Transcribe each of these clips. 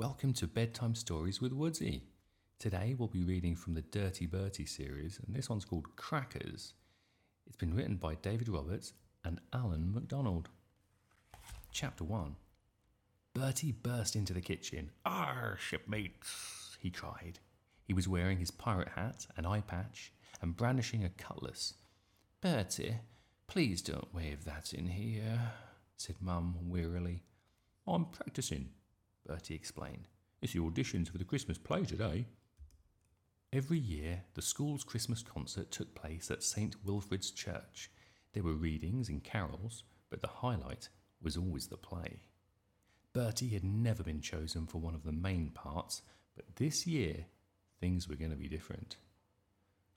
Welcome to Bedtime Stories with Woodsy. Today we'll be reading from the Dirty Bertie series, and this one's called Crackers. It's been written by David Roberts and Alan MacDonald. Chapter 1 Bertie burst into the kitchen. Arr, shipmates, he cried. He was wearing his pirate hat and eye patch and brandishing a cutlass. Bertie, please don't wave that in here, said Mum wearily. I'm practicing, Bertie explained. It's the auditions for the Christmas play today. Every year, the school's Christmas concert took place at St. Wilfrid's Church. There were readings and carols, but the highlight was always the play. Bertie had never been chosen for one of the main parts, but this year things were going to be different.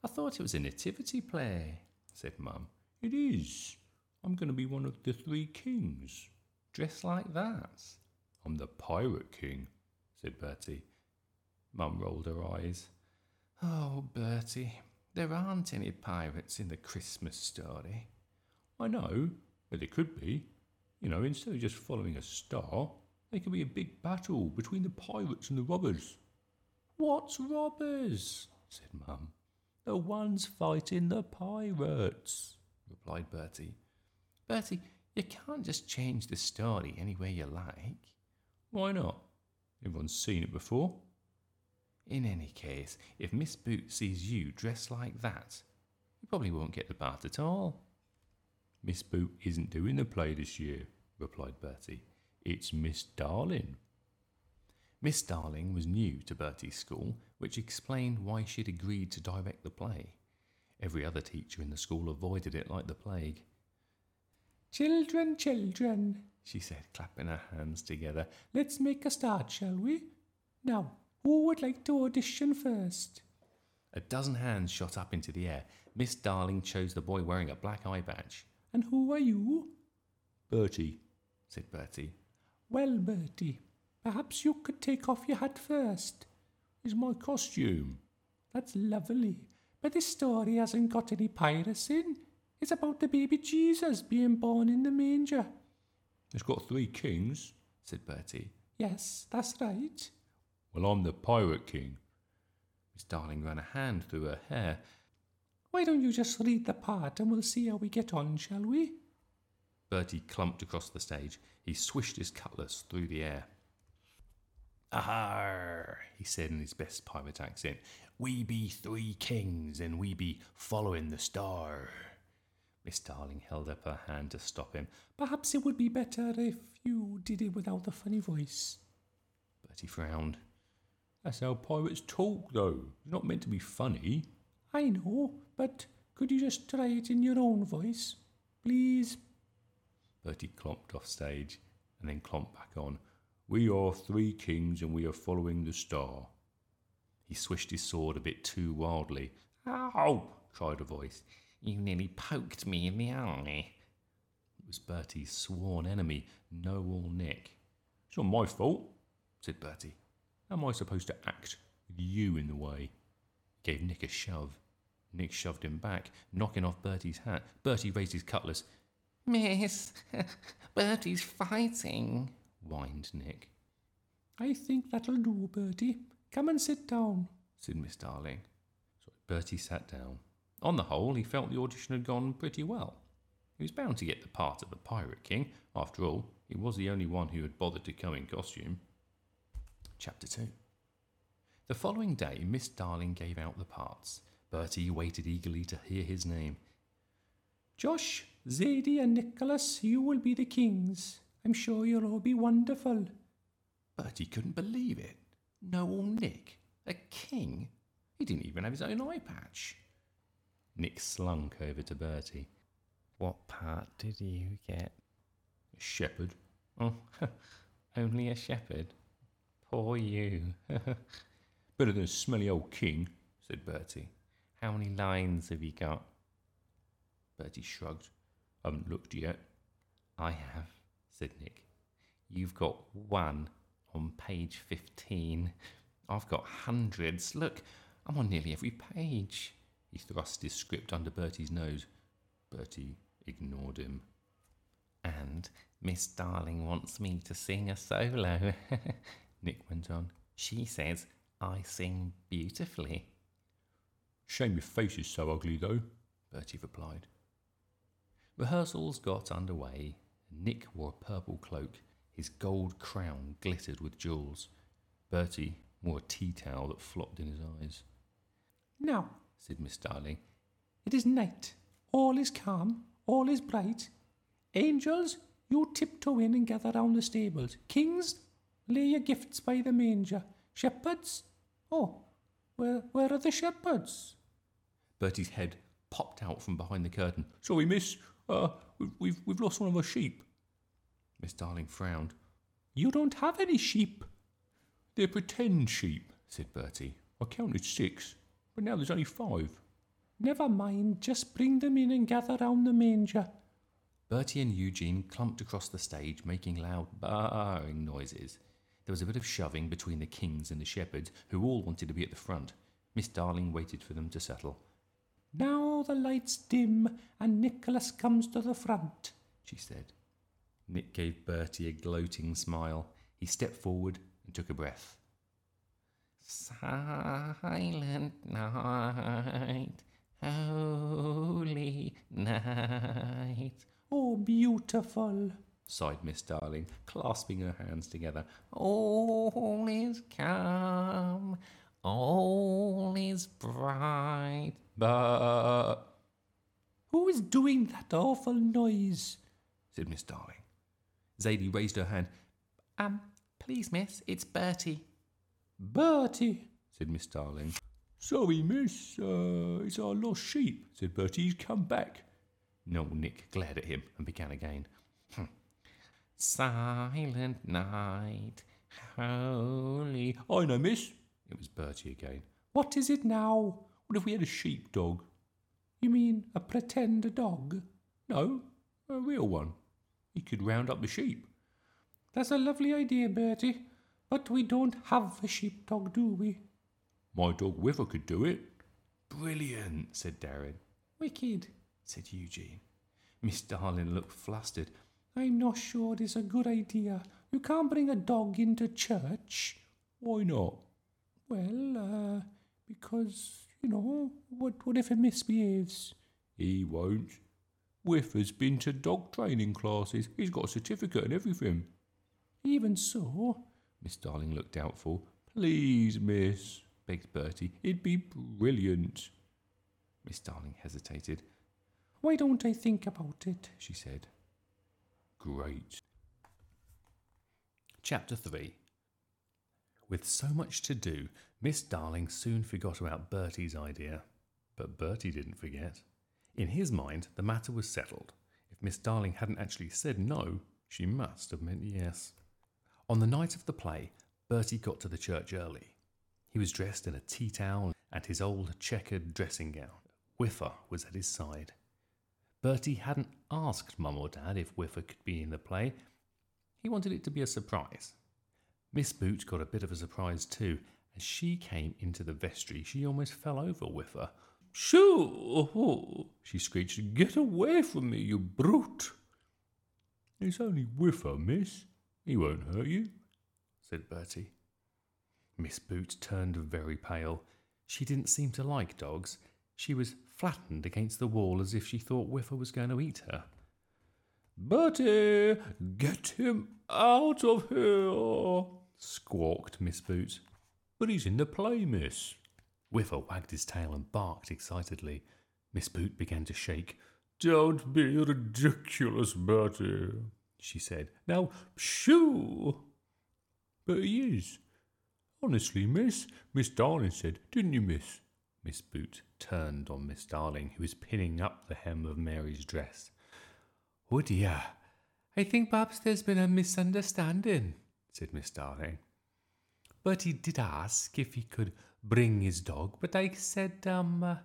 I thought it was a nativity play, said Mum. It is. I'm going to be one of the three kings, dressed like that. I'm the Pirate King, said Bertie. Mum rolled her eyes. Oh, Bertie, there aren't any pirates in the Christmas story. I know, but there could be. You know, instead of just following a star, there could be a big battle between the pirates and the robbers. What's robbers? said Mum. The ones fighting the pirates, replied Bertie. Bertie, you can't just change the story any way you like. Why not? Everyone's seen it before. In any case, if Miss Boot sees you dressed like that, you probably won't get the part at all. Miss Boot isn't doing the play this year, replied Bertie. It's Miss Darling. Miss Darling was new to Bertie's school, which explained why she'd agreed to direct the play. Every other teacher in the school avoided it like the plague. Children, children, she said, clapping her hands together. Let's make a start, shall we? Now, who would like to audition first? A dozen hands shot up into the air. Miss Darling chose the boy wearing a black eye badge. And who are you? Bertie, said Bertie. Well, Bertie, perhaps you could take off your hat first. Is my costume? That's lovely. But this story hasn't got any pirates in. It's about the baby Jesus being born in the manger. It's got three kings, said Bertie. Yes, that's right. Well, I'm the Pirate King. Miss Darling ran a hand through her hair. Why don't you just read the part and we'll see how we get on, shall we? Bertie clumped across the stage. He swished his cutlass through the air. Aha! he said in his best pirate accent. We be three kings and we be following the star. Miss Darling held up her hand to stop him. Perhaps it would be better if you did it without the funny voice. Bertie frowned. That's how pirates talk, though. It's not meant to be funny. I know, but could you just try it in your own voice, please? Bertie clomped off stage and then clomped back on. We are three kings and we are following the star. He swished his sword a bit too wildly. Ow! cried a voice. You nearly poked me in the eye. It was Bertie's sworn enemy, Know-all Nick. It's not my fault, said Bertie. How am I supposed to act with you in the way? He gave Nick a shove. Nick shoved him back, knocking off Bertie's hat. Bertie raised his cutlass. Miss, Bertie's fighting, whined Nick. I think that'll do, Bertie. Come and sit down, said Miss Darling. So Bertie sat down. On the whole, he felt the audition had gone pretty well. He was bound to get the part of the Pirate King. After all, he was the only one who had bothered to come in costume. Chapter 2 The following day, Miss Darling gave out the parts. Bertie waited eagerly to hear his name. Josh, Zadie, and Nicholas, you will be the kings. I'm sure you'll all be wonderful. Bertie couldn't believe it. Know-all Nick, a king? He didn't even have his own eye patch. Nick slunk over to Bertie. What part did you get? A shepherd. Oh, only a shepherd. Poor you. Better than a smelly old king, said Bertie. How many lines have you got? Bertie shrugged. I haven't looked yet. I have, said Nick. You've got one on page 15. I've got hundreds. Look, I'm on nearly every page. He thrust his script under Bertie's nose. Bertie ignored him. And Miss Darling wants me to sing a solo. Nick went on. She says I sing beautifully. Shame your face is so ugly, though, Bertie replied. Rehearsals got underway. Nick wore a purple cloak. His gold crown glittered with jewels. Bertie wore a tea towel that flopped in his eyes. Now, said Miss Darling, it is night. All is calm. All is bright. Angels, you tiptoe in and gather round the stables. Kings, lay your gifts by the manger. Shepherds, oh, where, where are the shepherds? Bertie's head popped out from behind the curtain. Sorry, miss, uh, we've, we've, we've lost one of our sheep. Miss Darling frowned. You don't have any sheep. They're pretend sheep, said Bertie. I counted six, but now there's only five. Never mind, just bring them in and gather round the manger. Bertie and Eugene clumped across the stage, making loud barring noises. There was a bit of shoving between the kings and the shepherds, who all wanted to be at the front. Miss Darling waited for them to settle. Now the lights dim and Nicholas comes to the front, she said. Nick gave Bertie a gloating smile. He stepped forward and took a breath. Silent night, holy night. Oh, beautiful, sighed Miss Darling, clasping her hands together. All is calm, all is bright, but. Who is doing that awful noise? said Miss Darling. Zadie raised her hand. Um, please, miss, it's Bertie. Bertie, said Miss Darling. Sorry, miss, uh, it's our lost sheep, said Bertie. He's come back. No, Nick glared at him and began again. Hmm. Silent night, holy. I know, miss. It was Bertie again. What is it now? What if we had a sheep dog? You mean a pretend dog? No, a real one. He could round up the sheep. That's a lovely idea, Bertie. But we don't have a sheepdog, do we? My dog Whiffer could do it. Brilliant, said Darren. Wicked, said Eugene. Miss Darling looked flustered. I'm not sure it's a good idea. You can't bring a dog into church. Why not? Well, uh, because, you know, what, what if it misbehaves? He won't. Whiffer's been to dog training classes. He's got a certificate and everything. Even so, Miss Darling looked doubtful. Please, miss, begged Bertie. It'd be brilliant. Miss Darling hesitated. Why don't I think about it? she said. Great. Chapter 3 With so much to do, Miss Darling soon forgot about Bertie's idea. But Bertie didn't forget. In his mind, the matter was settled. If Miss Darling hadn't actually said no, she must have meant yes. On the night of the play, Bertie got to the church early. He was dressed in a tea towel and his old checkered dressing gown. Whiffer was at his side. Bertie hadn't asked Mum or Dad if Whiffer could be in the play. He wanted it to be a surprise. Miss Boot got a bit of a surprise too. As she came into the vestry, she almost fell over Whiffer. Shoo! she screeched. Get away from me, you brute! It's only Whiffer, miss. He won't hurt you, said Bertie. Miss Boot turned very pale. She didn't seem to like dogs. She was flattened against the wall as if she thought Whiffer was going to eat her. Bertie, get him out of here, squawked Miss Boot. But he's in the play, miss. Whiffer wagged his tail and barked excitedly. Miss Boot began to shake. Don't be ridiculous, Bertie, she said. Now, shoo! But he is. Honestly, miss, Miss Darling said, didn't you, miss? Miss Boot turned on Miss Darling, who was pinning up the hem of Mary's dress. Oh dear, I think perhaps there's been a misunderstanding, said Miss Darling. But he did ask if he could bring his dog, but I said, um. Uh,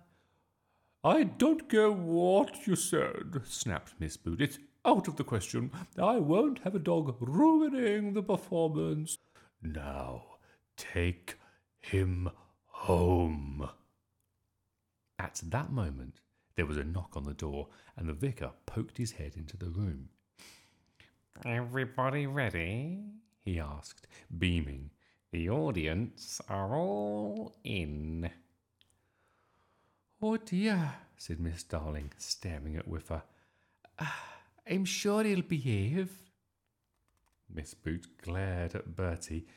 I don't care what you said, snapped Miss Boot. It's out of the question. I won't have a dog ruining the performance. Now, take him home. At that moment, there was a knock on the door, and the vicar poked his head into the room. Everybody ready? he asked, beaming. The audience are all in. Oh dear, said Miss Darling, staring at Whiffer. Ah, I'm sure he'll behave. Miss Boot glared at Bertie.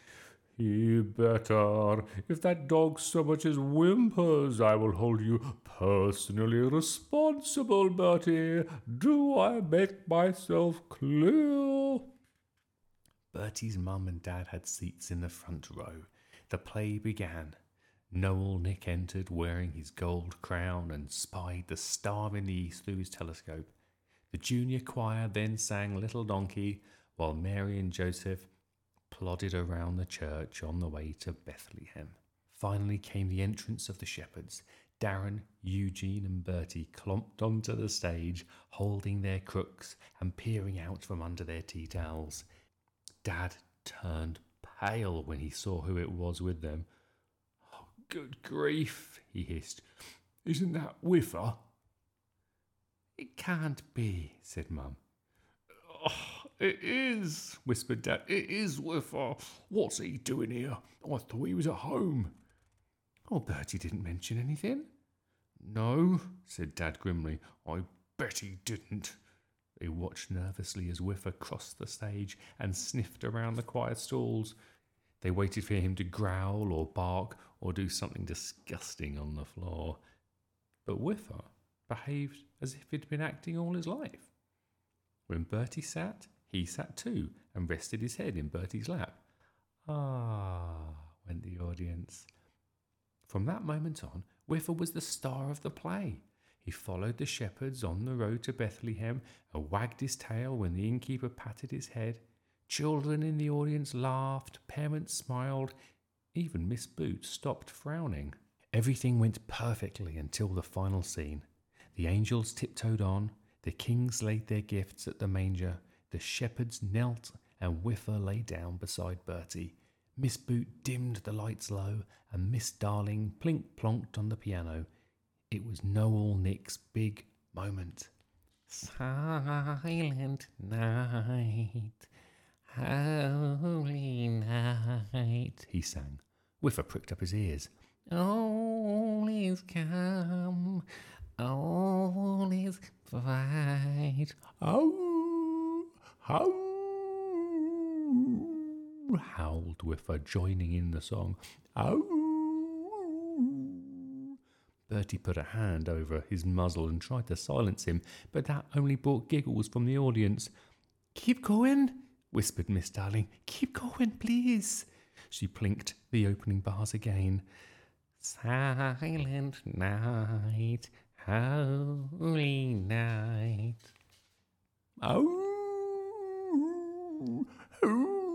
He better. If that dog so much as whimpers, I will hold you personally responsible, Bertie. Do I make myself clear? Bertie's mum and dad had seats in the front row. The play began. Know-all Nick entered wearing his gold crown and spied the star in the east through his telescope. The junior choir then sang Little Donkey, while Mary and Joseph plodded around the church on the way to Bethlehem. Finally came the entrance of the shepherds. Darren, Eugene, and Bertie clomped onto the stage, holding their crooks and peering out from under their tea towels. Dad turned pale when he saw who it was with them. Oh, good grief, he hissed. Isn't that Whiffer? It can't be, said Mum. Oh, it is, whispered Dad. It is Whiffer. What's he doing here? I thought he was at home. Oh, Bertie didn't mention anything. No, said Dad grimly. I bet he didn't. They watched nervously as Whiffer crossed the stage and sniffed around the choir stalls. They waited for him to growl or bark or do something disgusting on the floor. But Whiffer uh, behaved as if he'd been acting all his life. When Bertie sat, he sat too and rested his head in Bertie's lap. Ah, went the audience. From that moment on, Whiffer was the star of the play. He followed the shepherds on the road to Bethlehem and wagged his tail when the innkeeper patted his head. Children in the audience laughed, parents smiled, even Miss Boot stopped frowning. Everything went perfectly until the final scene. The angels tiptoed on, the kings laid their gifts at the manger, the shepherds knelt, and Whiffer lay down beside Bertie. Miss Boot dimmed the lights low, and Miss Darling plink plonked on the piano. It was Know-all Nick's big moment. Silent night, holy night, he sang. Whiffer pricked up his ears. All is calm, all is bright. Oh, oh, howled Whiffer, joining in the song. Oh. Bertie put a hand over his muzzle and tried to silence him, but that only brought giggles from the audience. Keep going, whispered Miss Darling. Keep going, please. She plinked the opening bars again. Silent night, holy night. Oh, oh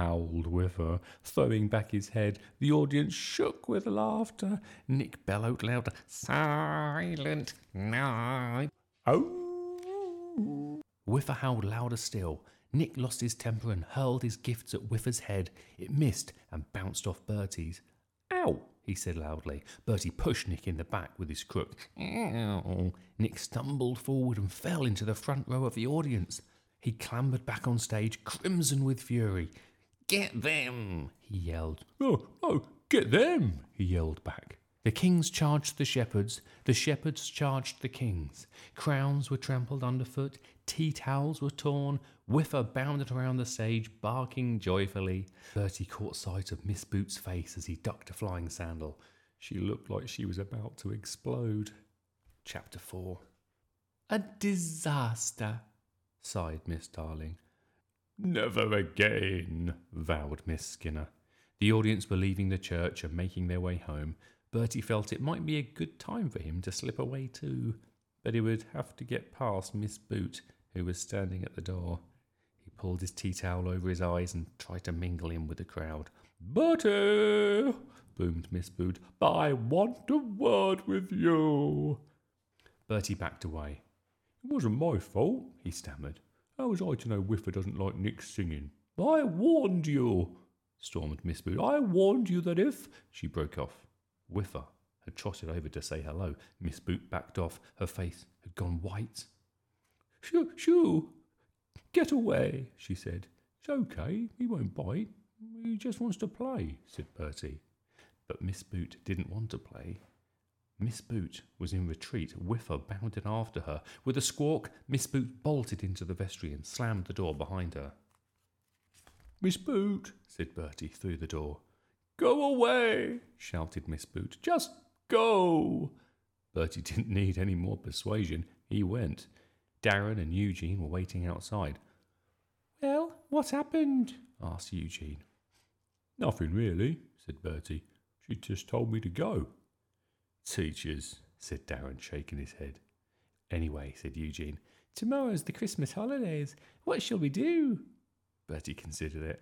howled Whiffer, throwing back his head. The audience shook with laughter. Nick bellowed louder, Silent night. Oh! Whiffer howled louder still. Nick lost his temper and hurled his gifts at Whiffer's head. It missed and bounced off Bertie's. Ow! He said loudly. Bertie pushed Nick in the back with his crook. Nick stumbled forward and fell into the front row of the audience. He clambered back on stage, crimson with fury. Get them, he yelled. Oh, oh, get them, he yelled back. The kings charged the shepherds, the shepherds charged the kings. Crowns were trampled underfoot, tea towels were torn, Whiffer bounded around the stage, barking joyfully. Bertie caught sight of Miss Boot's face as he ducked a flying sandal. She looked like she was about to explode. Chapter 4 A disaster, sighed Miss Darling. Never again, vowed Miss Skinner. The audience were leaving the church and making their way home. Bertie felt it might be a good time for him to slip away too, but he would have to get past Miss Boot, who was standing at the door. He pulled his tea towel over his eyes and tried to mingle in with the crowd. Bertie, boomed Miss Boot, I want a word with you. Bertie backed away. It wasn't my fault, he stammered. How was I to know Whiffer doesn't like Nick's singing? I warned you, stormed Miss Boot. I warned you that if. She broke off. Whiffer had trotted over to say hello. Miss Boot backed off. Her face had gone white. Shoo, shoo! Get away, she said. It's okay, he won't bite. He just wants to play, said Bertie. But Miss Boot didn't want to play. Miss Boot was in retreat. Whiffer bounded after her. With a squawk, Miss Boot bolted into the vestry and slammed the door behind her. Miss Boot, said Bertie through the door. Go away, shouted Miss Boot. Just go. Bertie didn't need any more persuasion. He went. Darren and Eugene were waiting outside. Well, what happened? asked Eugene. Nothing really, said Bertie. She just told me to go. Teachers, said Darren, shaking his head. Anyway, said Eugene, tomorrow's the Christmas holidays. What shall we do? Bertie considered it.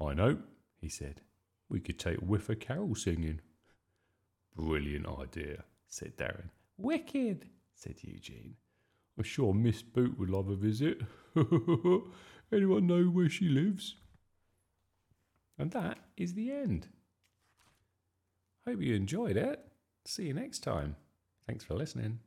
I know, he said. We could take Whiffer carol singing. Brilliant idea, said Darren. Wicked, said Eugene. I'm sure Miss Boot would love a visit. Anyone know where she lives? And that is the end. Hope you enjoyed it. See you next time. Thanks for listening.